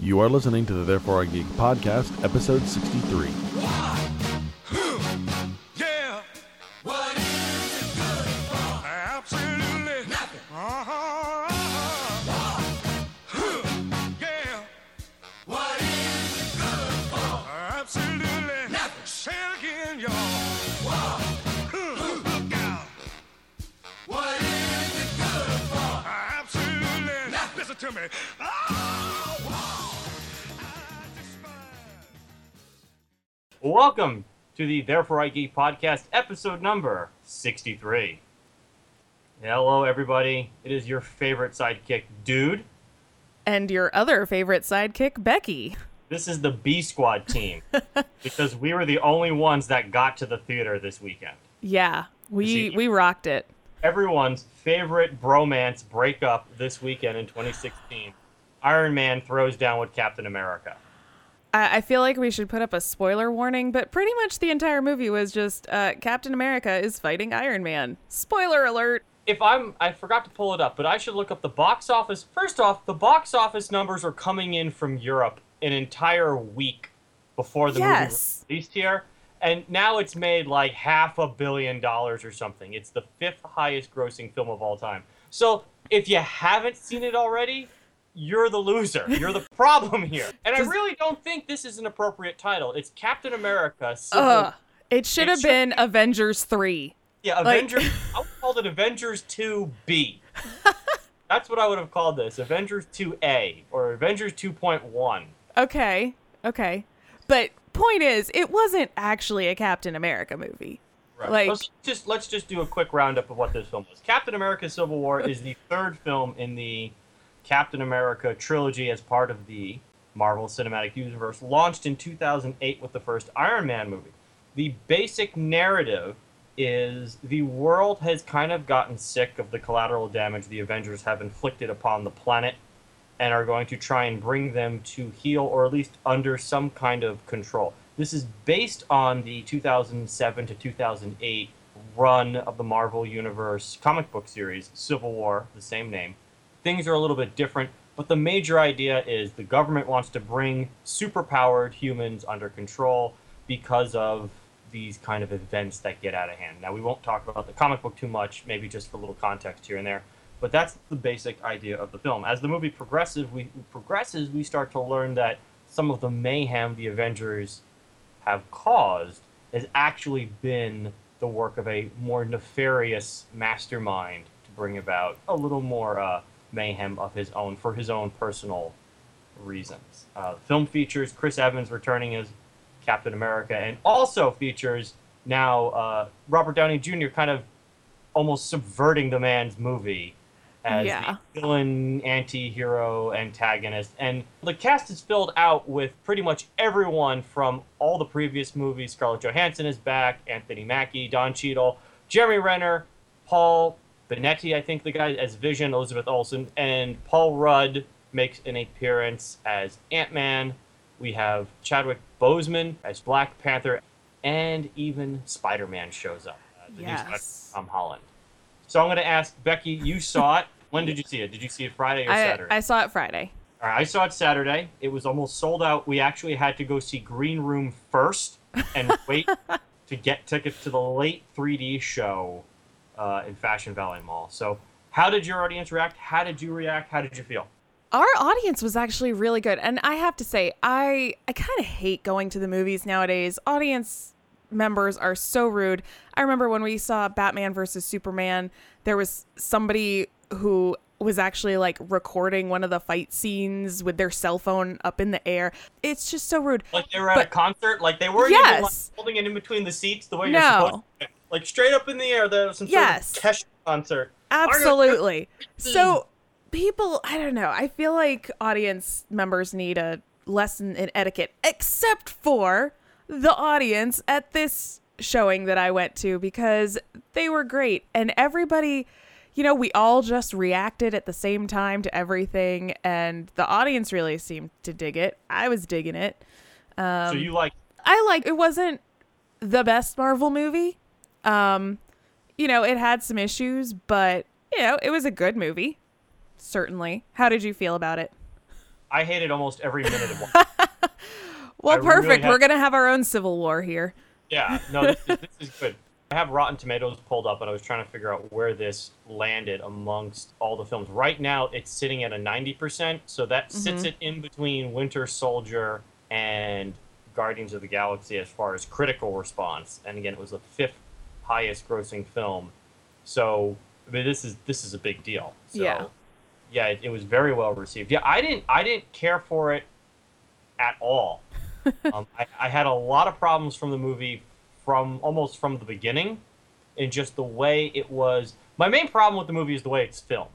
You are listening to the Therefore I Geek podcast, episode 63. Yeah. What is it good for? Absolutely nothing. Uh-huh. Yeah. What is it good for? Absolutely nothing. Say it again, y'all. Look out. What is it good for? Absolutely nothing. Listen to me. Welcome to the Therefore I Geek podcast, episode number 63. Hello, everybody. It is your favorite sidekick, Dude. and your other favorite sidekick, Becky. This is the B Squad team because we were the only ones that got to the theater this weekend. Yeah, we we rocked it. Everyone's favorite bromance breakup this weekend in 2016 Iron Man throws down with Captain America. I, I feel like we should put up a spoiler warning, but pretty much the entire movie was just uh, Captain America is fighting Iron Man. Spoiler alert. if I'm I forgot to pull it up, but I should look up the box office. First off, the box office numbers are coming in from Europe an entire week before the movie Yes. was released here. And now it's made like half a billion dollars or something. It's the fifth highest grossing film of all time. So if you haven't seen it already, you're the loser. You're the problem here. And I really don't think this is an appropriate title. It's Captain America. Civil Ugh. It should have been Avengers 3. Yeah, Like- Avengers. I would call it Avengers 2B. That's what I would have called this Avengers 2A or Avengers 2.1. Okay. Okay. But point is, it wasn't actually a Captain America movie. Right. Like- let's just let's just do a quick roundup of what this film was. Captain America: Civil War is the third film in the Captain America trilogy as part of the Marvel Cinematic Universe, launched in 2008 with the first Iron Man movie. The basic narrative is the world has kind of gotten sick of the collateral damage the Avengers have inflicted upon the planet and are going to try and bring them to heel or at least under some kind of control. This is based on the 2007 to 2008 run of the Marvel Universe comic book series, Civil War, the same name. Things are a little bit different, but the major idea is the government wants to bring superpowered humans under control because of these kind of events that get out of hand. Now, we won't talk about the comic book too much, maybe just a little context here and there. But that's the basic idea of the film. As the movie progresses, we progresses, we start to learn that some of the mayhem the Avengers have caused has actually been the work of a more nefarious mastermind to bring about a little more uh, mayhem of his own for his own personal reasons. Uh, the film features Chris Evans returning as Captain America and also features now uh, Robert Downey Jr. kind of almost subverting the man's movie as Yeah. the villain, anti-hero, antagonist, and the cast is filled out with pretty much everyone from all the previous movies. Scarlett Johansson is back, Anthony Mackie, Don Cheadle, Jeremy Renner, Paul Bettany, I think the guy as Vision, Elizabeth Olsen, and Paul Rudd makes an appearance as Ant-Man. We have Chadwick Boseman as Black Panther, and even Spider-Man shows up. Uh, the Yes. Tom Holland. So I'm going to ask Becky. You saw it. When did you see it? Did you see it Friday or I, Saturday? I saw it Friday. All right, I saw it Saturday. It was almost sold out. We actually had to go see Green Room first and wait to get tickets to the late 3D show uh, in Fashion Valley Mall. So, how did your audience react? How did you react? How did you feel? Our audience was actually really good, and I have to say, I I kind of hate going to the movies nowadays. Audience members are so rude. I remember when we saw Batman versus Superman, there was somebody who was actually like recording one of the fight scenes with their cell phone up in the air. It's just so rude. Like they were at a concert? Like they weren't even like, Yes. holding it in between the seats the way you're No. supposed to? Like straight up in the air. There was some Yes. sort of Kesha concert. Absolutely. So mm. people, I don't know. I feel like audience members need a lesson in etiquette, except for the audience at this showing that I went to because they were great and everybody. You know, we all just reacted at the same time to everything, and the audience really seemed to dig it. I was digging it. so you um, like I like it wasn't the best Marvel movie. Um, you know, it had some issues, but you know, it was a good movie. Certainly. How did you feel about it? I hated almost every minute of it. Well, I really perfect. had- We're gonna have our own civil war here. Yeah, no, this is, this is good. I have Rotten Tomatoes pulled up, and I was trying to figure out where this landed amongst all the films. Right now, it's sitting at a 90%, so that sits it in between Winter Soldier and Guardians of the Galaxy as far as critical response. And again, it was the fifth highest grossing film. So, I mean, this is this is a big deal. So, Yeah. yeah, it, it was very well received. Yeah, I didn't I didn't care for it at all. um, I, I had a lot of problems from the movie from almost from the beginning, in just the way it was. My main problem with the movie is the way it's filmed.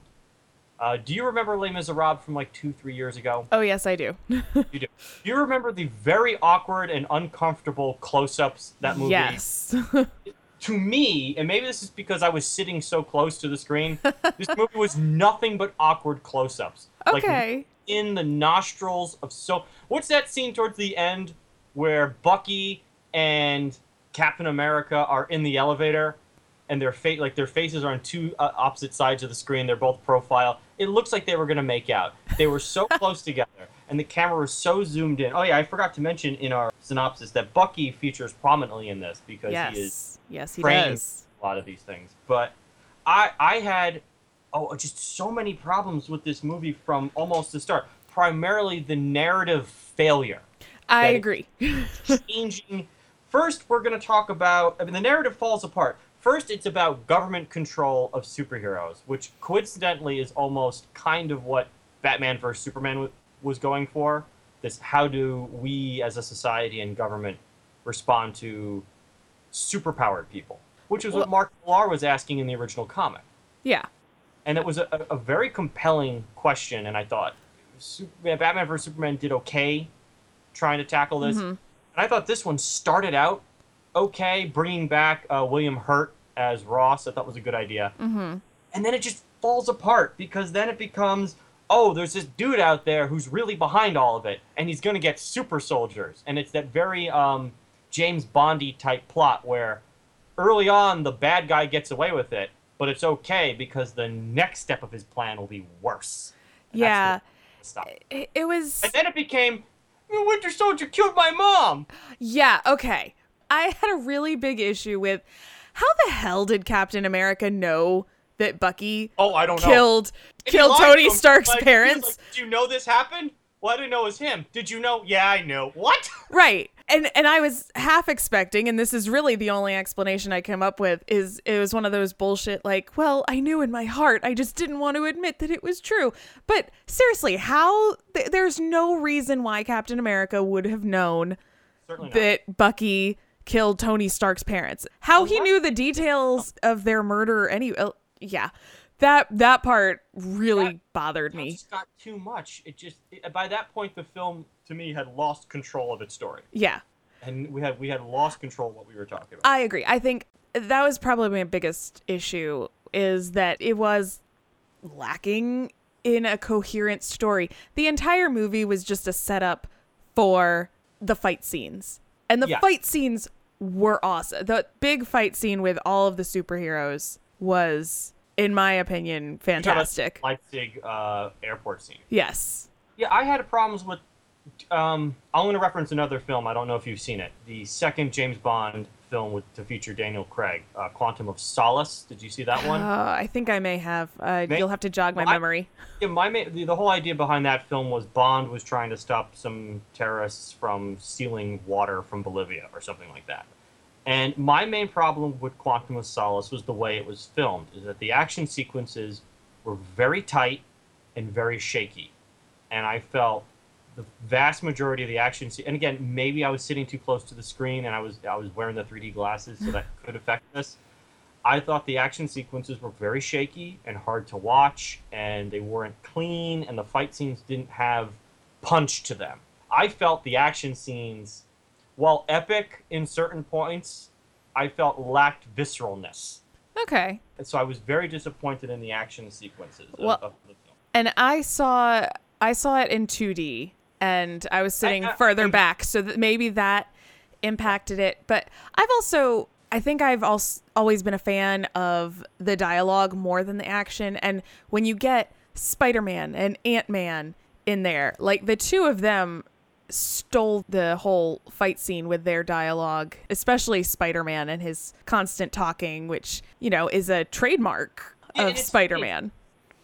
Uh, do you remember Les Miserables from like two, three years ago? Oh yes, I do. You do. Do you remember the very awkward and uncomfortable close-ups that movie? yes. To me, and maybe this is because I was sitting so close to the screen, this movie was nothing but awkward close-ups. Like, in the nostrils of so. What's that scene towards the end where Bucky and Captain America are in the elevator, and their face like their faces are on two uh, opposite sides of the screen. They're both profile. It looks like they were gonna make out. They were so close together, and the camera was so zoomed in. Oh yeah, I forgot to mention in our synopsis that Bucky features prominently in this because he is Yes. Yes, he does. a lot of these things. But I I had oh just so many problems with this movie from almost the start. Primarily the narrative failure. I agree. Changing. First, we're going to talk about. I mean, the narrative falls apart. First, it's about government control of superheroes, which coincidentally is almost kind of what Batman vs Superman w- was going for. This: how do we, as a society and government, respond to superpowered people? Which is Well- what Mark Millar was asking in the original comic yeah. and it was a, a very compelling question. And I thought Batman vs Superman did okay trying to tackle this, and I thought this one started out okay, bringing back uh, William Hurt as Ross. I thought was a good idea, mm-hmm. and then it just falls apart because then it becomes. Oh, there's this dude out there who's really behind all of it, and he's gonna get super soldiers, and it's that very um, James Bondy type plot where early on the bad guy gets away with it, but it's okay because the next step of his plan will be worse. And Yeah. where it. It, it was. And then it became, "The Winter Soldier killed my mom. Yeah, okay. I had a really big issue with how the hell did Captain America know that Bucky Oh, I don't know. killed he killed Tony him. Stark's Like, parents? like, Did you know this happened? Well, I didn't know it was him. Did you know? Yeah, I know. What? Right. And and I was half expecting, and this is really the only explanation I came up with, is it was one of those bullshit like, well, I knew in my heart, I just didn't want to admit that it was true. But seriously, how th- there's no reason why Captain America would have known that Bucky killed Tony Stark's parents. How he knew the details of their murder any uh, yeah. That that part really That- bothered It me. just got too much. It just it, by that point the film to me had lost control of its story, Yeah. and we had we had lost control of what we were talking about. I agree. I think that was probably my biggest issue is that it was lacking in a coherent story. The entire movie was just a setup for the fight scenes. And the Yeah. fight scenes were awesome. The big fight scene with all of the superheroes was in my opinion You got a fantastic. Leipzig uh, airport scene. Yes. Yeah, I had problems with. Um, I'm going to reference another film. I don't know if you've seen it. The second James Bond film with to feature Daniel Craig, uh, Quantum of Solace. Did you see that one? Uh, I think I may have. Uh, May- you'll have to jog my Well, I- memory. Yeah, my the, the whole idea behind that film was Bond was trying to stop some terrorists from stealing water from Bolivia or something like that. And my main problem with Quantum of Solace was the way it was filmed. Is that the action sequences were very tight and very shaky, and I felt the vast majority of the action. Se- and again, maybe I was sitting too close to the screen and I was I was wearing the 3D glasses, so that could affect this. I thought the action sequences were very shaky and hard to watch, and they weren't clean, and the fight scenes didn't have punch to them. I felt the action scenes, while epic in certain points, I felt lacked visceralness. Okay. And so I was very disappointed in the action sequences Well- of the film. and I saw I saw it in 2D and I was sitting I- uh, further and- back so that maybe that impacted it but I've also I think I've also always been a fan of the dialogue more than the action and when you get Spider-Man and Ant-Man in there. Like the two of them stole the whole fight scene with their dialogue, especially Spider-Man and his constant talking, which, you know, is a trademark Yeah, of Spider-Man.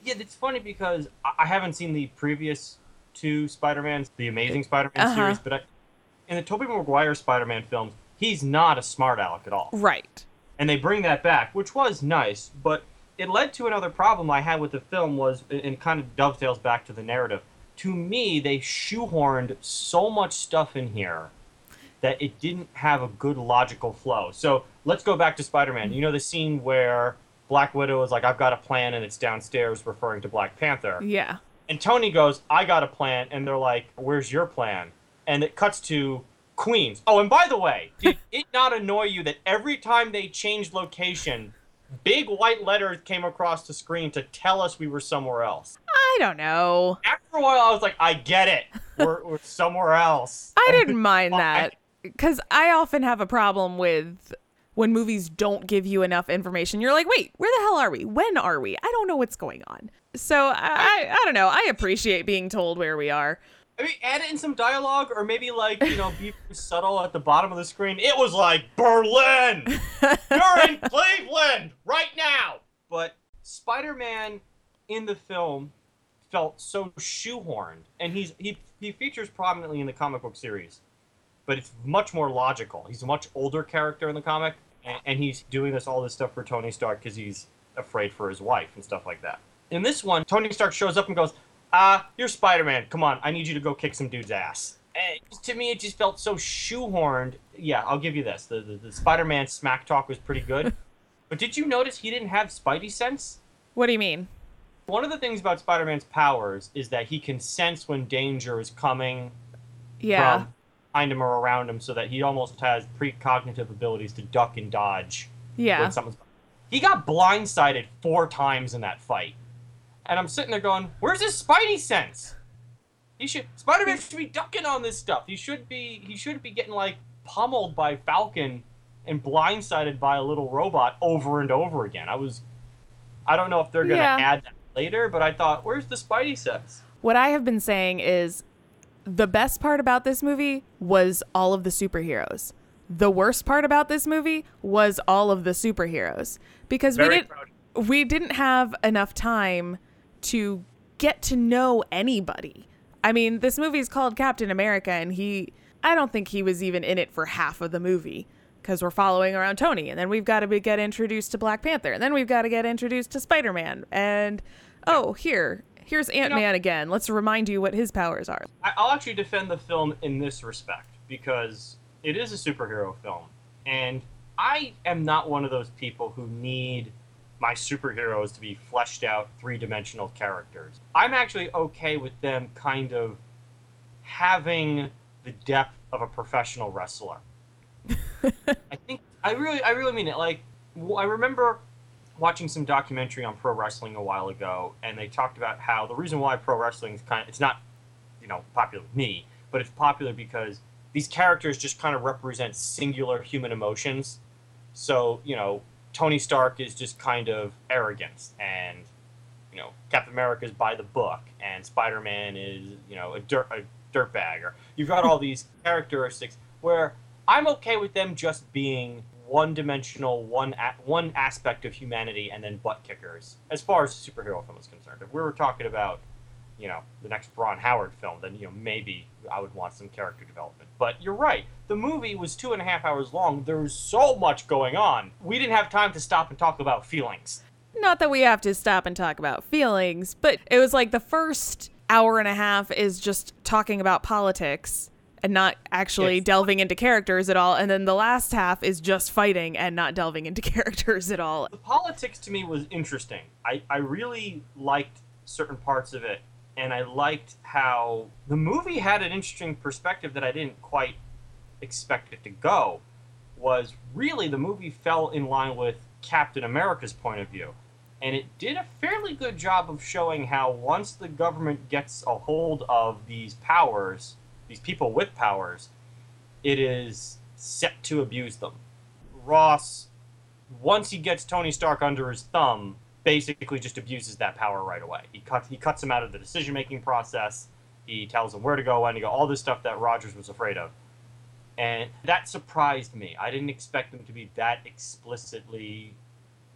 Yeah, it's funny because I- I haven't seen the previous two Spider-Mans, the Amazing Spider-Man Uh-huh. series, but I, in the Tobey Maguire Spider-Man films, he's not a smart aleck at all. Right. and they bring that back, which was nice. But it led to another problem I had with the film was, and kind of dovetails back to the narrative. To me, they shoehorned so much stuff in here that it didn't have a good logical flow. So let's go back to Spider-Man. You know the scene where Black Widow is like, "I've got a plan," and it's downstairs, referring to Black Panther. Yeah. And Tony goes, I got a plan. And they're like, Where's your plan? And it cuts to Queens. Oh, and by the way, did it not annoy you that every time they changed location, big white letters came across the screen to tell us we were somewhere else? I don't know. After a while, I was like, I get it. We're, we're somewhere else. I didn't mind that because I often have a problem with when movies don't give you enough information. You're like, wait, where the hell are we? When are we? I don't know what's going on. So I, I, I don't know. I appreciate being told where we are. I mean, add it in some dialogue, or maybe like you know, be subtle at the bottom of the screen. It was like Berlin. You're in Cleveland right now. But Spider-Man in the film felt so shoehorned, and he's he he features prominently in the comic book series, but it's much more logical. He's a much older character in the comic, and, and he's doing this all this stuff for Tony Stark because he's afraid for his wife and stuff like that. In this one, Tony Stark shows up and goes, "Ah, you're Spider-Man. Come on, I need you to go kick some dude's ass." And to me, it just felt so shoehorned. Yeah, I'll give you this: the the, the Spider-Man smack talk was pretty good. but did you notice he didn't have Spidey sense? What do you mean? One of the things about Spider-Man's powers is that he can sense when danger is coming Yeah. from behind him or around him, so that he almost has precognitive abilities to duck and dodge yeah. when someone's. He got blindsided four times in that fight, and I'm sitting there going, "Where's his Spidey sense? He should Spider-Man should be ducking on this stuff. He should be he should be getting like pummeled by Falcon and blindsided by a little robot over and over again. I was, I don't know if they're gonna Yeah. add that later, but I thought, where's the Spidey sense? What I have been saying is the best part about this movie was all of the superheroes. The worst part about this movie was all of the superheroes because we didn't crowded. we didn't have enough time to get to know anybody. I mean, this movie is called Captain America and he I don't think he was even in it for half of the movie because we're following around Tony and then we've got to be, get introduced to Black Panther and then we've got to get introduced to Spider-Man and oh, here here's Ant-Man again. Let's remind you what his powers are. I'll actually defend the film in this respect because it is a superhero film, and I am not one of those people who need my superheroes to be fleshed out three dimensional characters. I'm actually okay with them kind of having the depth of a professional wrestler. I think I really I really mean it. Like I remember watching some documentary on pro wrestling a while ago, and they talked about how the reason why pro wrestling is kind of it's not you know popular with me, but it's popular because these characters just kind of represent singular human emotions. So you know Tony Stark is just kind of arrogance, and you know Captain America is by the book, and Spider Man is you know a dirt a dirtbag, or you've got all these characteristics where I'm okay with them just being one dimensional, one a- one aspect of humanity, and then butt kickers. As far as superhero film is concerned, if we were talking about, you know, the next Ron Howard film, then you know maybe I would want some character development. But you're right. The movie was two and a half hours long. There was so much going on. We didn't have time to stop and talk about feelings. Not that we have to stop and talk about feelings, but it was like the first hour and a half is just talking about politics and not actually Yes. delving into characters at all. And then the last half is just fighting and not delving into characters at all. The politics to me was interesting. I, I really liked certain parts of it, and I liked how the movie had an interesting perspective that I didn't quite expect it to go. Was really the movie fell in line with Captain America's point of view. And it did a fairly good job of showing how once the government gets a hold of these powers, these people with powers, it is set to abuse them. Ross once he gets Tony Stark under his thumb, basically just abuses that power right away. He cuts he cuts him out of the decision making process, He tells him where to go, when to go, all this stuff that Rogers was afraid of. And that surprised me. I didn't expect them to be that explicitly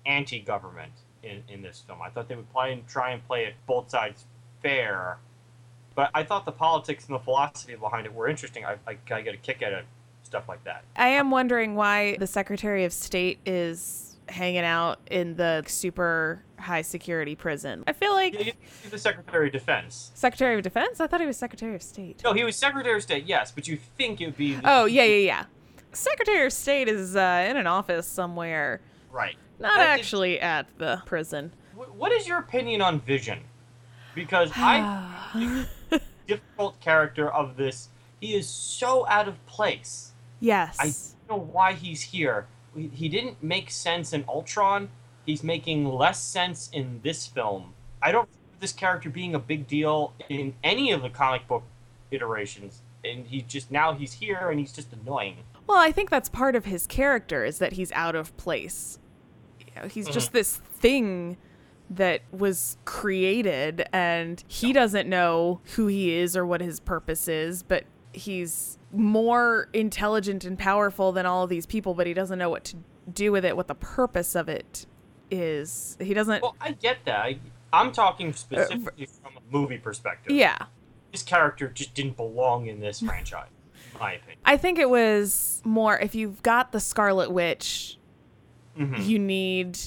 anti-government in, in this film. I thought they would play and try and play it both sides fair. But I thought the politics and the philosophy behind it were interesting. I, I, I get a kick out of stuff like that. I am wondering why the Secretary of State is hanging out in the super high security prison. I feel like Yeah, you- He's the Secretary of Defense. Secretary of Defense. I thought he was Secretary of State. No, he was Secretary of State, yes, but you think it would be. Oh yeah, yeah, yeah. Secretary of State is uh, in an office somewhere, Right. not actually at the prison. What is your opinion on Vision? Because I difficult character of this. He is so out of place. yes. I don't know why he's here. He, didn't make sense in Ultron. He's making less sense in this film. I don't remember this character being a big deal in any of the comic book iterations. And he just now he's here and he's just annoying. Well, I think that's part of his character is that he's out of place. You know, he's just mm-hmm. this thing that was created and he doesn't know who he is or what his purpose is, but he's more intelligent and powerful than all of these people, but he doesn't know what to do with it, what the purpose of it is. He doesn't Well, I get that. I, I'm talking specifically from a movie perspective. Yeah. This character just didn't belong in this franchise, in my opinion. I think it was more if you've got the Scarlet Witch, Mhm. you need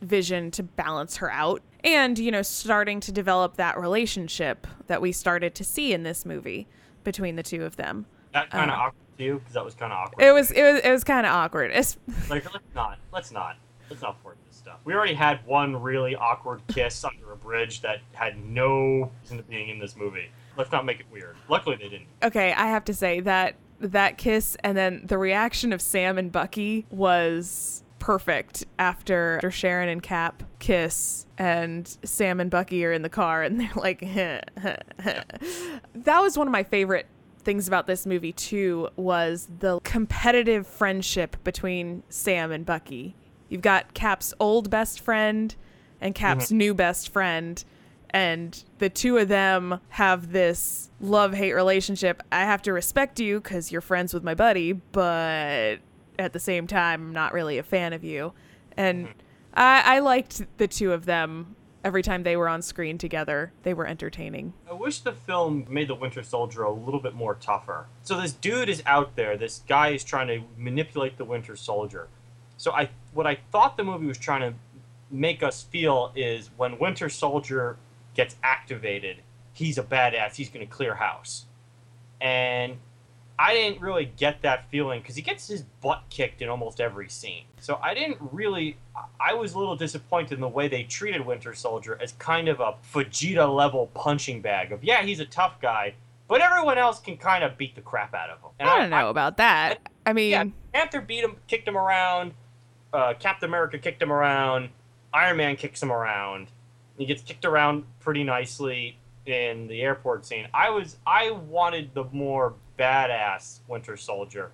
Vision to balance her out. And, you know, starting to develop that relationship that we started to see in this movie between the two of them. That kind of Uh, awkward too, because that was kind of awkward. It was it was it was kind of awkward. It's, like let's not let's not let's not force this stuff. We already had one really awkward kiss under a bridge that had no reason to being in this movie. Let's not make it weird. Luckily they didn't. okay, I have to say that that kiss and then the reaction of Sam and Bucky was perfect after, after Sharon and Cap kiss and Sam and Bucky are in the car and they're like that was one of my favorite things about this movie too was the competitive friendship between Sam and Bucky. You've got Cap's old best friend and Cap's mm-hmm. new best friend and the two of them have this love-hate relationship. I have to respect you cuz you're friends with my buddy, but at the same time I'm not really a fan of you. And mm-hmm. I, I liked the two of them every time they were on screen together. They were entertaining. I wish the film made the Winter Soldier a little bit more tougher. So this dude is out there. This guy is trying to manipulate the Winter Soldier. So I what I thought the movie was trying to make us feel is when Winter Soldier gets activated, he's a badass. He's going to clear house. And I didn't really get that feeling because he gets his butt kicked in almost every scene. So I didn't really. I was a little disappointed in the way they treated Winter Soldier as kind of a Vegeta level punching bag of yeah, he's a tough guy, but everyone else can kind of beat the crap out of him. And I don't know about that. I mean, yeah, Panther beat him, kicked him around. Uh, Captain America kicked him around. Iron Man kicks him around. He gets kicked around pretty nicely in the airport scene. I was I wanted the more badass Winter Soldier,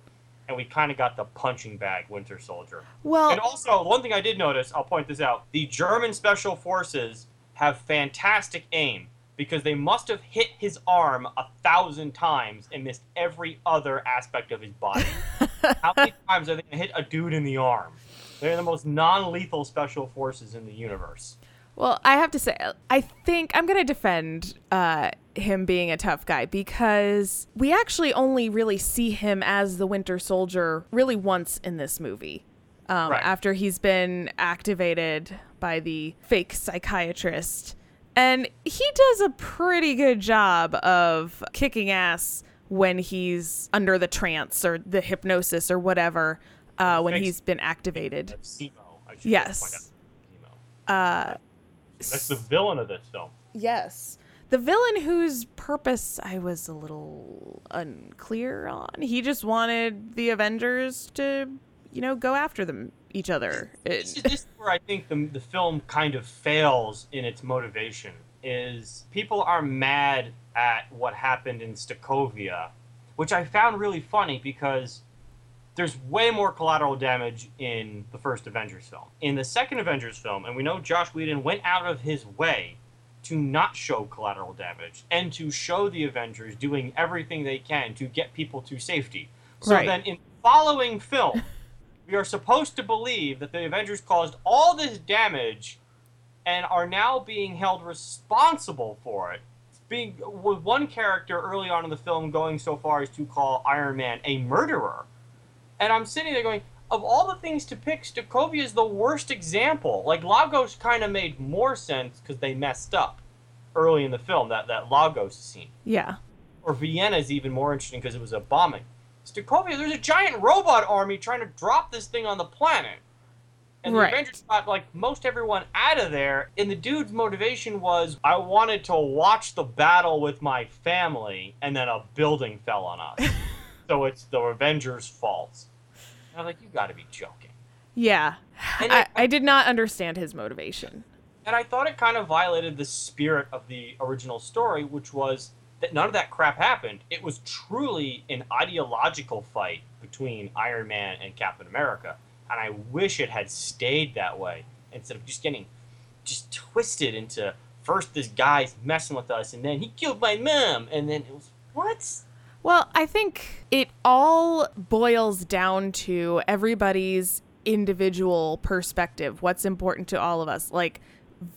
and we kind of got the punching bag Winter Soldier. well, And also, one thing I did notice, I'll point this out: the German special forces have fantastic aim because they must have hit his arm a thousand times and missed every other aspect of his body. How many times are they gonna hit a dude in the arm? They're the most non-lethal special forces in the universe. Well, I have to say, I think I'm going to defend uh, him being a tough guy because we actually only really see him as the Winter Soldier really once in this movie. Um, Right. After he's been activated by the fake psychiatrist. And he does a pretty good job of kicking ass when he's under the trance or the hypnosis or whatever uh, when he's been activated. That's Zemo. I should Yes. point out. Zemo. Uh, That's the villain of this film. Yes. The villain whose purpose I was a little unclear on. He just wanted the Avengers to, you know, go after them each other. this, is, this is where I think the, the film kind of fails in its motivation. Is people are mad at what happened in Sokovia, which I found really funny because there's way more collateral damage in the first Avengers film. In the second Avengers film, and we know Joss Whedon went out of his way to not show collateral damage and to show the Avengers doing everything they can to get people to safety. So Right. then in following film, we are supposed to believe that the Avengers caused all this damage and are now being held responsible for it. Being with one character early on in the film going so far as to call Iron Man a murderer. And I'm sitting there going, of all the things to pick, Sokovia is the worst example. Like Lagos kind of made more sense because they messed up early in the film. That that Lagos scene, Yeah. or Vienna is even more interesting because it was a bombing. Sokovia, there's a giant robot army trying to drop this thing on the planet. And the Right. Avengers got like most everyone out of there. And the dude's motivation was, I wanted to watch the battle with my family, and then a building fell on us. so it's the Avengers' fault. And I'm like, you got to be joking. Yeah. And I, it- I did not understand his motivation. And I thought it kind of violated the spirit of the original story, which was that none of that crap happened. It was truly an ideological fight between Iron Man and Captain America. And I wish it had stayed that way instead of just getting just twisted into first this guy's messing with us and then he killed my mom and then it was what? Well, I think it all boils down to everybody's individual perspective. What's important to all of us. Like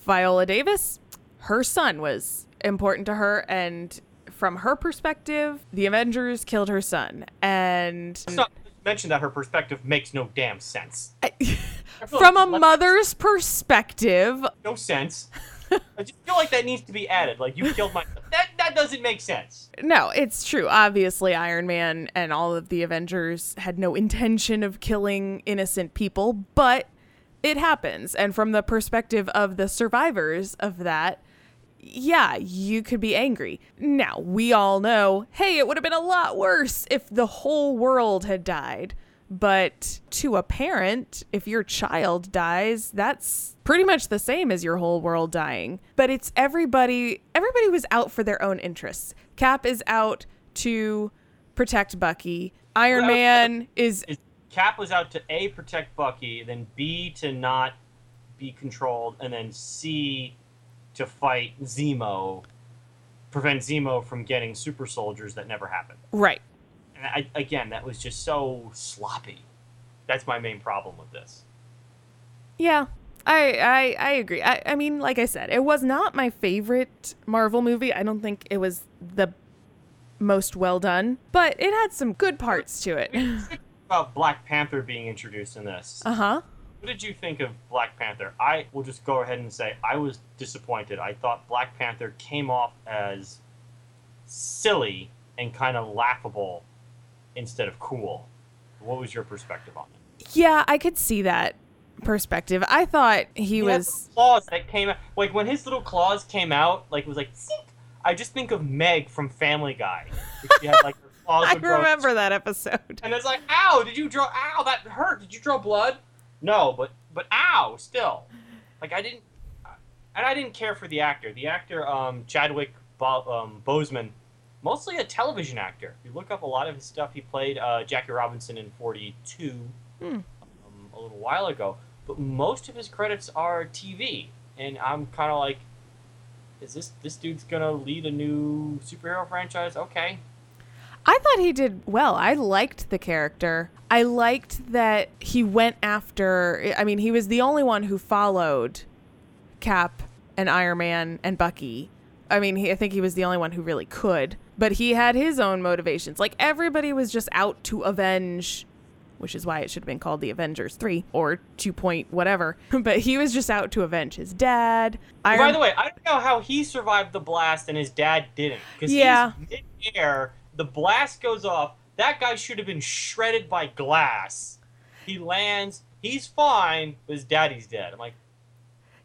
Viola Davis, her son was important to her and from her perspective, the Avengers killed her son. And mention that her perspective makes no damn sense. I from a like- mother's perspective, no sense. I just feel like that needs to be added. Like you killed my that that doesn't make sense. No, it's true. Obviously, Iron Man and all of the Avengers had no intention of killing innocent people, but it happens. And from the perspective of the survivors of that, yeah, you could be angry. Now, we all know, hey, it would have been a lot worse if the whole world had died. But to a parent, if your child dies, that's pretty much the same as your whole world dying. But it's everybody, everybody was out for their own interests. Cap is out to protect Bucky. Iron Well, Man is Is Cap was out to A protect Bucky, then B to not be controlled, and then C to fight Zemo, prevent Zemo from getting super soldiers that never happened. right. And I, again, that was just so sloppy. That's my main problem with this. Yeah, I I, I agree. I, I mean, like I said, it was not my favorite Marvel movie. I don't think it was the most well done, but it had some good parts to it. About Black Panther being introduced in this. Uh huh. What did you think of Black Panther? I will just go ahead and say I was disappointed. I thought Black Panther came off as silly and kind of laughable instead of cool. What was your perspective on it? Yeah, I could see that perspective. I thought he He was. claws that came out. Like when his little claws came out, like it was like. "Zink." I just think of Meg from Family Guy. She had like claws I would grow- remember that episode. And it's like, ow! Did you draw? Ow! That hurt. Did you draw blood? No, but but ow! Still, like I didn't, and I didn't care for the actor. The actor, um, Chadwick Bo- um, Boseman, mostly a television actor. If you look up a lot of his stuff, he played uh, Jackie Robinson in Forty Two Hmm. um, a little while ago. But most of his credits are TV, and I'm kind of like, is this this dude's gonna lead a new superhero franchise? Okay, I thought he did well. I liked the character. I liked that he went after. I mean, he was the only one who followed Cap and Iron Man and Bucky. I mean, he, I think he was the only one who really could. But he had his own motivations. Like everybody was just out to avenge, which is why it should have been called the Avengers Three or Two Point whatever. but he was just out to avenge his dad. By the way, I don't know how he survived the blast and his dad didn't. Because Yeah. he's mid-air, the blast goes off. That guy should have been shredded by glass. He lands, he's fine, but his daddy's dead. I'm like,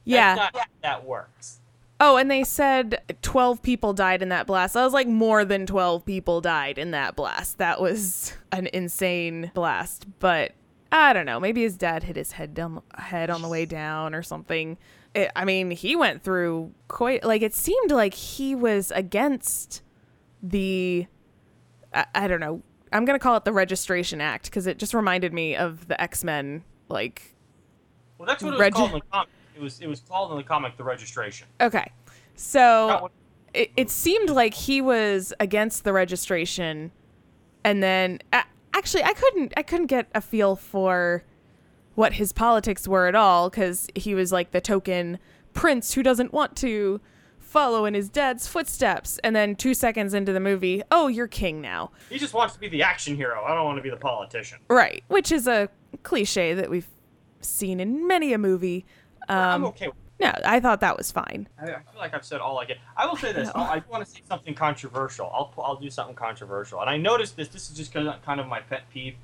yeah. that's not how that works. Oh, and they said 12 people died in that blast. I was like, more than 12 people died in that blast. That was an insane blast. But I don't know. Maybe his dad hit his head down head on the way down or something. It, I mean, he went through quite like it seemed like he was against the I, I don't know. I'm going to call it the Registration Act because it just reminded me of the X-Men like Well, that's what it was Reg- called in the comic. It was, it was called in the comic the registration. Okay. So it, it seemed like he was against the registration, and then a actually I couldn't I couldn't get a feel for what his politics were at all because he was like the token prince who doesn't want to follow in his dad's footsteps, and then two seconds into the movie, oh, you're king now, He just wants to be the action hero. I don't want to be the politician. right? Which is a cliche that we've seen in many a movie. I'm Um, okay. with no, I thought that was fine. I I feel like I've said all I get. I will say this. I I want to say something controversial. I'll I'll do something controversial. And I noticed this. This is just kind of kind of my pet peeve.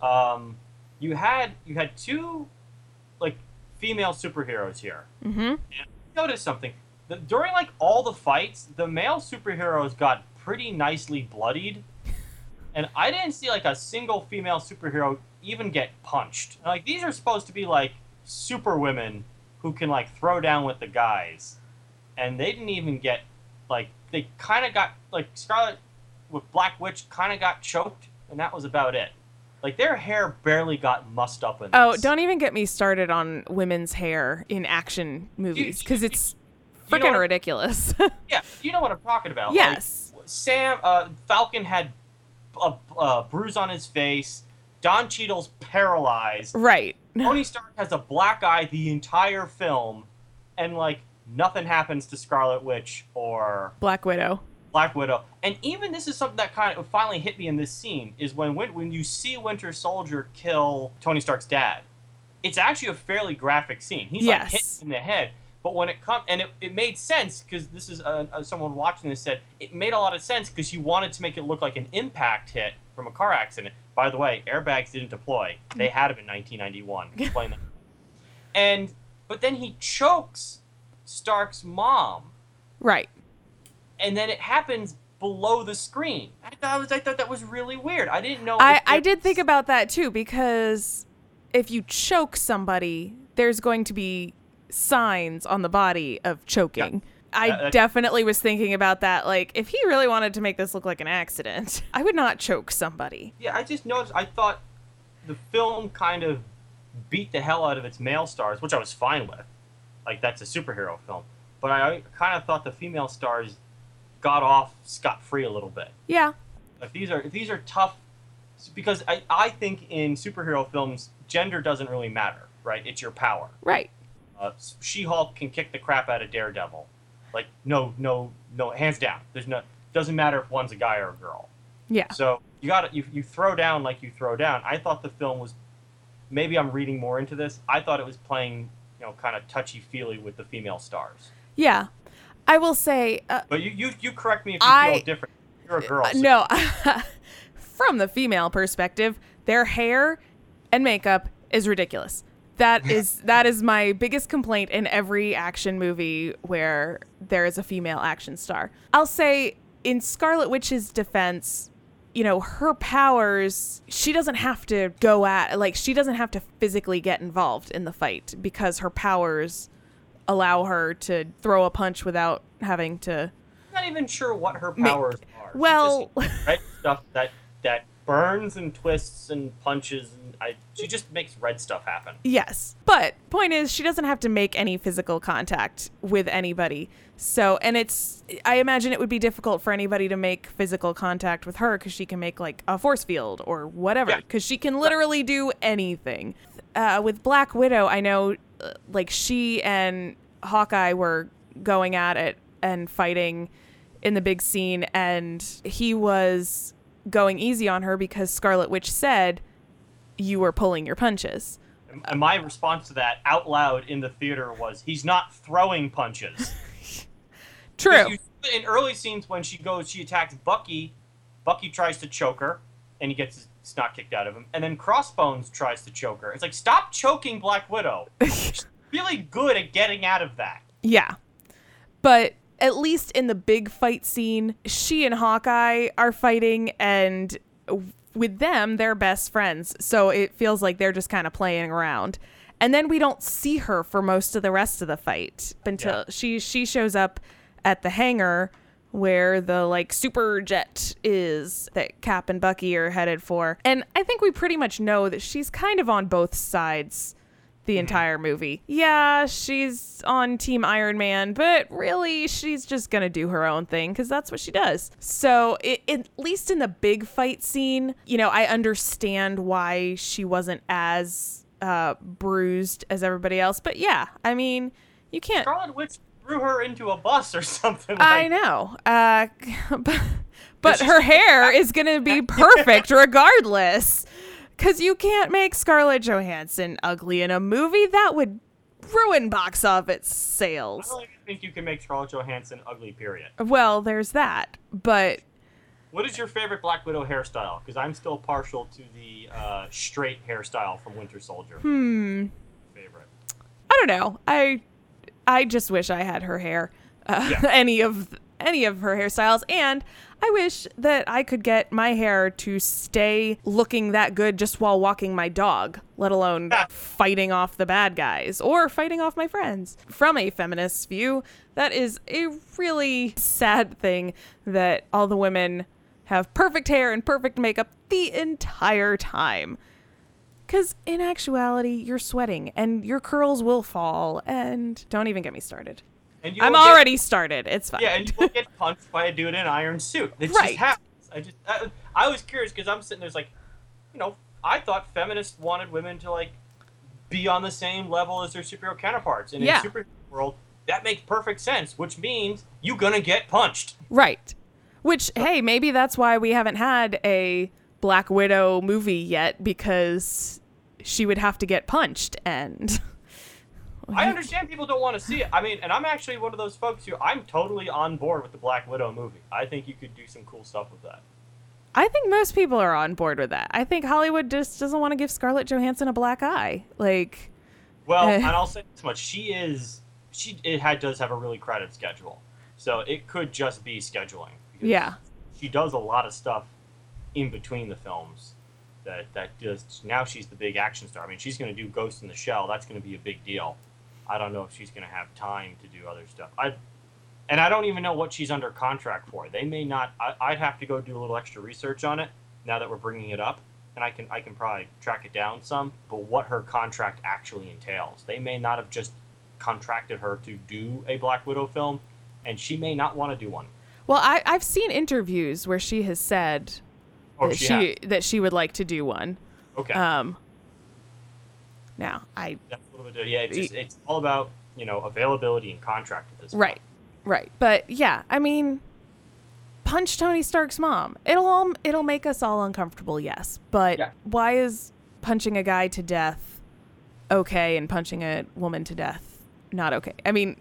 Um, you had you had two like female superheroes here. Mm-hmm. And I noticed something. The, during like all the fights, the male superheroes got pretty nicely bloodied, and I didn't see like a single female superhero even get punched. Like these are supposed to be like super women who can like throw down with the guys, and they didn't even get like they kind of got like Scarlet with Black Witch kind of got choked, and that was about it. Like their hair barely got mussed up in Oh, don't even get me started on women's hair in action movies because it's You know freaking ridiculous. Yeah, you know what I'm talking about. Like, yes. Sam uh, Falcon had a, a bruise on his face. Don Cheadle's paralyzed. right. Tony Stark has a black eye the entire film, and like nothing happens to Scarlet Witch or Black Widow. Black Widow. And even this is something that kind of finally hit me in this scene is when when, when you see Winter Soldier kill Tony Stark's dad. It's actually a fairly graphic scene. He's like hit in the head. But when it comes, and it, it made sense because this is uh, uh, someone watching this said it made a lot of sense because you wanted to make it look like an impact hit from a car accident. By the way, airbags didn't deploy; hmm. they had them in 1991. And but then he chokes Stark's mom, Right. and then it happens below the screen. I thought, was, I thought that was really weird. I didn't know. I, I did think about that too because if you choke somebody, there's going to be signs on the body of choking. I Uh, definitely was thinking about that. Like, if he really wanted to make this look like an accident, I would not choke somebody. Yeah, I just noticed. I thought the film kind of beat the hell out of its male stars, which I was fine with. Like that's a superhero film, but I kind of thought the female stars got off scot free a little bit. Yeah. If these are these are tough, because I I think in superhero films gender doesn't really matter, right? It's your power. Right. Uh, She-Hulk can kick the crap out of Daredevil, like no no no hands down. There's no doesn't matter if one's a guy or a girl. Yeah. So you got you, you throw down like you throw down. I thought the film was maybe I'm reading more into this. I thought it was playing you know kind of touchy feely with the female stars. Yeah. I will say, uh, But you you, you correct me if you I- feel different. You're a girl. Uh, so- no, from the female perspective, their hair and makeup is ridiculous. That is that is my biggest complaint in every action movie where there is a female action star. I'll say in Scarlet Witch's defense, you know, her powers, she doesn't have to go at like she doesn't have to physically get involved in the fight because her powers allow her to throw a punch without having to I'm not even sure what her powers are. Well- red stuff that that burns and twists and punches and I she just makes red stuff happen. Yes. But point is she doesn't have to make any physical contact with anybody. So, and it's I imagine it would be difficult for anybody to make physical contact with her cuz she can make like a force field or whatever Yeah. cuz she can literally do anything. Uh, with Black Widow, I know uh, like she and Hawkeye were going at it and fighting in the big scene and he was going easy on her because Scarlet Witch said you were pulling your punches. And- my response to that out loud in the theater was, "He's not throwing punches." True. You- in early scenes when she goes, she attacks Bucky. Bucky tries to choke her, and he gets his snot kicked out of him. And then Crossbones tries to choke her. It's like, stop choking Black Widow. She's really good at getting out of that. Yeah. But at least in the big fight scene, she and Hawkeye are fighting, and with them, they're best friends. So it feels like they're just kind of playing around. And then we don't see her for most of the rest of the fight until Yeah. she she shows up at the hangar where the like super jet is that Cap and Bucky are headed for. And I think we pretty much know that she's kind of on both sides the entire movie. Yeah, she's on Team Iron Man, but really, she's just gonna do her own thing because that's what she does. So, i at least in the big fight scene, you know, I understand why she wasn't as uh, bruised as everybody else. But yeah, I mean, you can't. Scarlet Witch threw her into a bus or something. I know. Uh, but but her hair is going to be perfect regardless. Because you can't make Scarlett Johansson ugly in a movie. That would ruin box office sales. I don't even think you can make Scarlett Johansson ugly. Period. Well, there's that. But What is your favorite Black Widow hairstyle? Because I'm still partial to the uh, straight hairstyle from Winter Soldier. hmm, Favorite. I don't know. I I just wish I had her hair. Uh, Yeah. any of any of her hairstyles and I wish that I could get my hair to stay looking that good just while walking my dog, let alone fighting off the bad guys or fighting off my friends. From a feminist view, that is a really sad thing that all the women have perfect hair and perfect makeup the entire time. Because in actuality, you're sweating and your curls will fall. And don't even get me started. And you I'm will get- already started. It's fine. Yeah, and you will get punched by a dude in an iron suit. It Right. just happens. I just, I, I was curious because I'm sitting there, it's like, you know, I thought feminists wanted women to like be on the same level as their superhero counterparts, and Yeah. in superhero world, that makes perfect sense. Which means you're gonna get punched. Right. Which, hey, maybe that's why we haven't had a Black Widow movie yet because she would have to get punched. And I understand people don't want to see it. I mean, and I'm actually one of those folks who I'm totally on board with the Black Widow movie. I think you could do some cool stuff with that. I think most people are on board with that. I think Hollywood just doesn't want to give Scarlett Johansson a black eye. Like, Well, Eh. and I'll say this much: she is she it had, does have a really crowded schedule, so it could just be scheduling. Yeah. she does a lot of stuff in between the films. That that just now she's the big action star. I mean, she's going to do Ghost in the Shell. That's going to be a big deal. I don't know if she's going to have time to do other stuff. I and I don't even know what she's under contract for. They may not. I, I'd have to go do a little extra research on it now that we're bringing it up, and I can I can probably track it down some. But what her contract actually entails, they may not have just contracted her to do a Black Widow film, and she may not want to do one. well, I, I've seen interviews where she has said Or that she, she, that she would like to do one. okay. Um, now, I That's a little bit. Yeah, it's just, it's all about you know availability and contract at this. point. Right. Right. But yeah, I mean punch Tony Stark's mom. It'll all it'll make us all uncomfortable, yes. But Yeah. why is punching a guy to death okay and punching a woman to death not okay? I mean,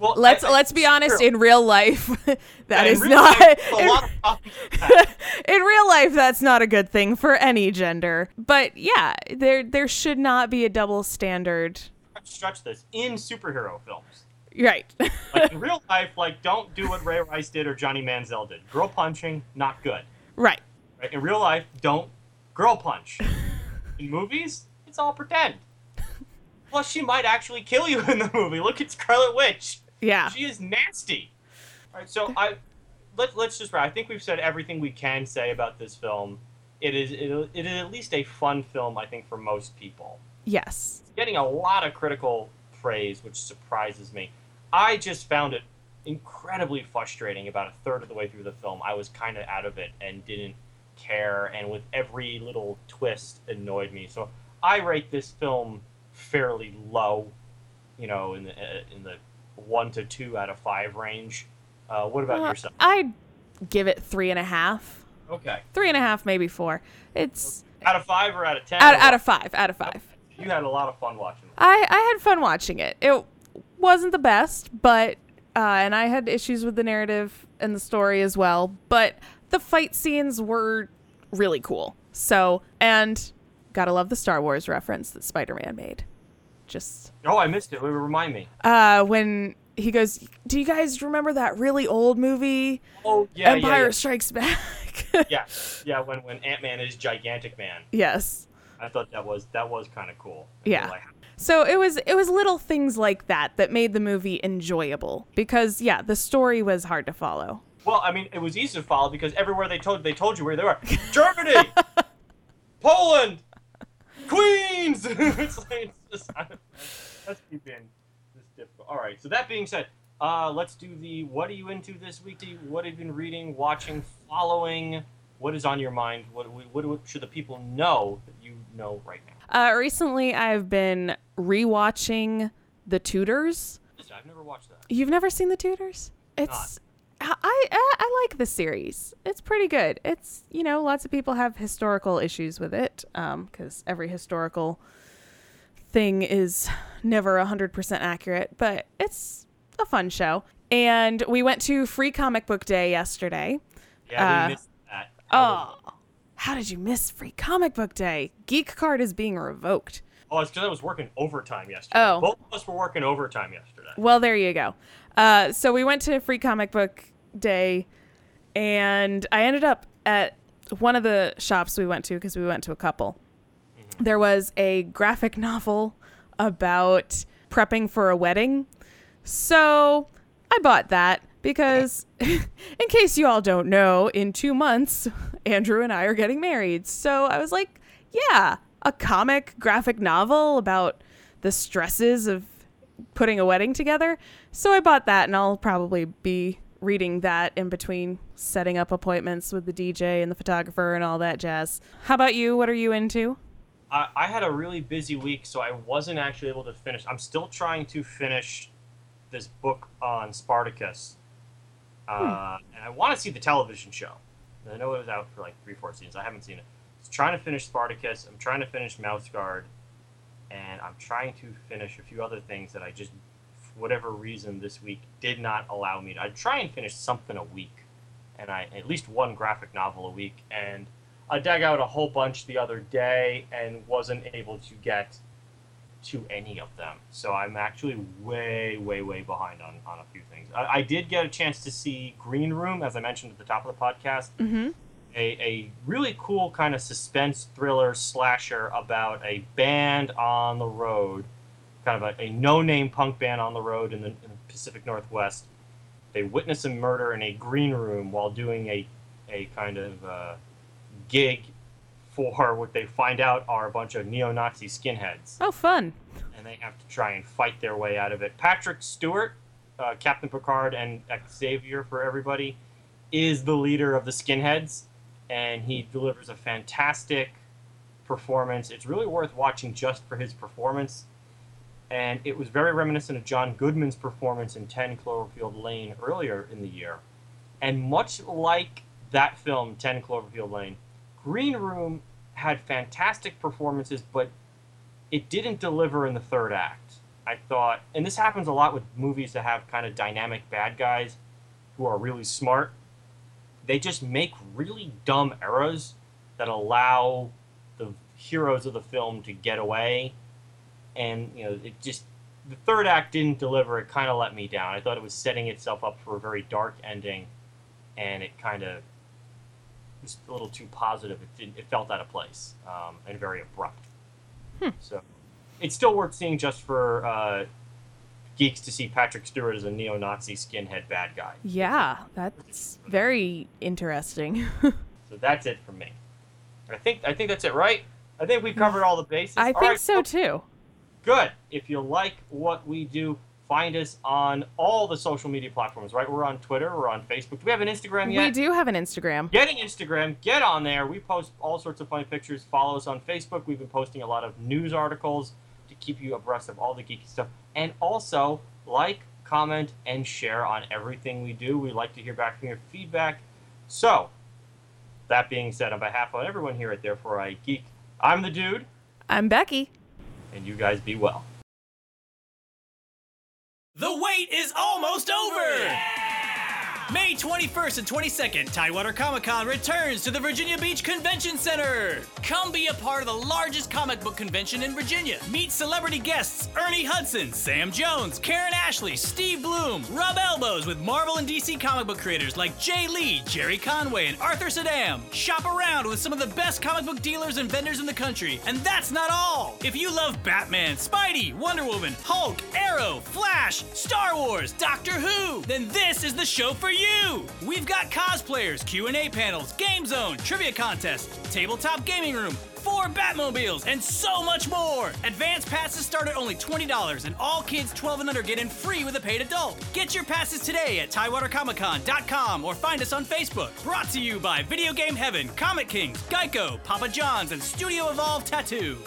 Well, let's I- I- let's be honest, sure. in real life that Yeah, is not life, a lot of talking to that. in real life that's not a good thing for any gender. But yeah, there there should not be a double standard. stretch this in superhero films. Right. Like in real life, like don't do what Ray Rice did or Johnny Manziel did. Girl punching, not good. right. Right? In real life, don't girl punch. In movies, it's all pretend. Plus, she might actually kill you in the movie. Look at Scarlet Witch. Yeah. She is nasty. All right, so I let, let's just I think we've said everything we can say about this film. It is it, it is at least a fun film, I think, for most people. Yes. getting a lot of critical praise, which surprises me. I just found it incredibly frustrating about a third of the way through the film. I was kind of out of it and didn't care, and with every little twist annoyed me. So I rate this film fairly low, you know, in the uh, in the one to two out of five range. Uh, what about Uh, yourself? I'd give it three and a half. Okay, Three and a half, maybe four. It's out of five or out of ten? out, out of five. Out of five. You had a lot of fun watching. it. I, I had fun watching it. It wasn't the best, but uh, and I had issues with the narrative and the story as well. But the fight scenes were really cool. So and gotta love the Star Wars reference that Spider Man made. Just Oh, I missed it. Remind me. uh, when he goes, "Do you guys remember that really old movie, Oh yeah, Empire yeah, yeah. Strikes Back?" yeah, yeah. When when Ant Man is gigantic man, yes. I thought that was that was kind of cool. Yeah. Like, So it was it was little things like that that made the movie enjoyable because yeah, the story was hard to follow. well, I mean, it was easy to follow because everywhere they told they told you where they were. Germany, Poland, Queens. it's like, Just- Let's keep in this difficult. All right. So that being said, uh, let's do the what are you into this week? What have you been reading, watching, following? What is on your mind? What, what, what should the people know that you know right now? Uh, recently, I've been rewatching The Tudors. I've never watched that. You've never seen The Tudors? It's I, I I like the series. It's pretty good. It's you know lots of people have historical issues with it because every historical thing is never hundred percent accurate, but it's a fun show. And we went to Free Comic Book Day yesterday. Yeah, Uh, we missed that. Oh, how did you miss Free Comic Book Day? Geek Card is being revoked. Oh, it's because I was working overtime yesterday. Oh. Both of us were working overtime yesterday. Well, there you go. Uh, so we went to Free Comic Book Day, and I ended up at one of the shops we went to because we went to a couple. Mm-hmm. There was a graphic novel about prepping for a wedding. So I bought that because, in case you all don't know, in two months, Andrew and I are getting married. So I was like, yeah, a comic graphic novel about the stresses of putting a wedding together. So I bought that, and I'll probably be reading that in between setting up appointments with the DJ and the photographer and all that jazz. How about you? What are you into? I, I had a really busy week, so I wasn't actually able to finish. I'm still trying to finish this book on Spartacus, uh, and I want to see the television show. I know it was out for like three, four seasons. I haven't seen it. I'm trying to finish Spartacus. I'm trying to finish Mouse Guard, and I'm trying to finish a few other things that I just, whatever reason, this week did not allow me to. I try and finish something a week, and I at least one graphic novel a week, and I dug out a whole bunch the other day and wasn't able to get to any of them. So I'm actually way, way, way behind on, on a few things. I, I did get a chance to see Green Room, as I mentioned at the top of the podcast. Mm-hmm. A, a really cool kind of suspense thriller slasher about a band on the road, kind of a, a no name punk band on the road in the, in the Pacific Northwest. They witness a murder in a green room while doing a, a kind of uh, gig for what they find out are a bunch of neo Nazi skinheads Oh, fun. and they have to try and fight their way out of it. Patrick Stewart, uh, Captain Picard, and Xavier for everybody, is the leader of the skinheads, and he delivers a fantastic performance. It's really worth watching just for his performance. And it was very reminiscent of John Goodman's performance in 10 Cloverfield Lane earlier in the year. And much like that film, 10 Cloverfield Lane, Green Room had fantastic performances, but it didn't deliver in the third act. I thought, and this happens a lot with movies that have kind of dynamic bad guys who are really smart. They just make really dumb errors that allow the heroes of the film to get away. And, you know, it just, the third act didn't deliver. It kind of let me down. I thought it was setting itself up for a very dark ending, and it kind of was a little too positive. It, didn't, it felt out of place um, and very abrupt. So it's still worth seeing just for uh, geeks to see Patrick Stewart as a neo-Nazi skinhead bad guy. Yeah, that's very interesting. So that's it from me. I think I think that's it, right? I think we covered all the bases. I All think right, so too. Good. If you like what we do, find us on all the social media platforms. Right? We're on Twitter. We're on Facebook. Do we have an Instagram yet? We do have an Instagram. Get an Instagram. Get on there. We post all sorts of funny pictures. Follow us on Facebook. We've been posting a lot of news articles to keep you abreast of all the geeky stuff. And also, like, comment, and share on everything we do. We like to hear back from your feedback. So, that being said, on behalf of everyone here at Therefore I Geek, I'm the dude, I'm Becky. And you guys be well. The wait is almost over! May 21st and 22nd, Tidewater Comic Con returns to the Virginia Beach Convention Center. Come be a part of the largest comic book convention in Virginia. Meet celebrity guests Ernie Hudson, Sam Jones, Karen Ashley, Steve Blum, rub elbows with Marvel and DC comic book creators like Jae Lee, Gerry Conway, and Arthur Suydam. Shop around with some of the best comic book dealers and vendors in the country. And that's not all. If you love Batman, Spidey, Wonder Woman, Hulk, Arrow, Flash, Star Wars, Doctor Who, then this is the show for you. You. We've got cosplayers, Q&A panels, game zone, trivia contests, tabletop gaming room, four Batmobiles, and so much more. Advance passes start at only $20, and all kids 12 and under get in free with a paid adult. Get your passes today at TidewaterComicCon.com or find us on Facebook. Brought to you by Video Game Heaven, Comic Kings, Geico, Papa John's, and Studio Evolve Tattoo.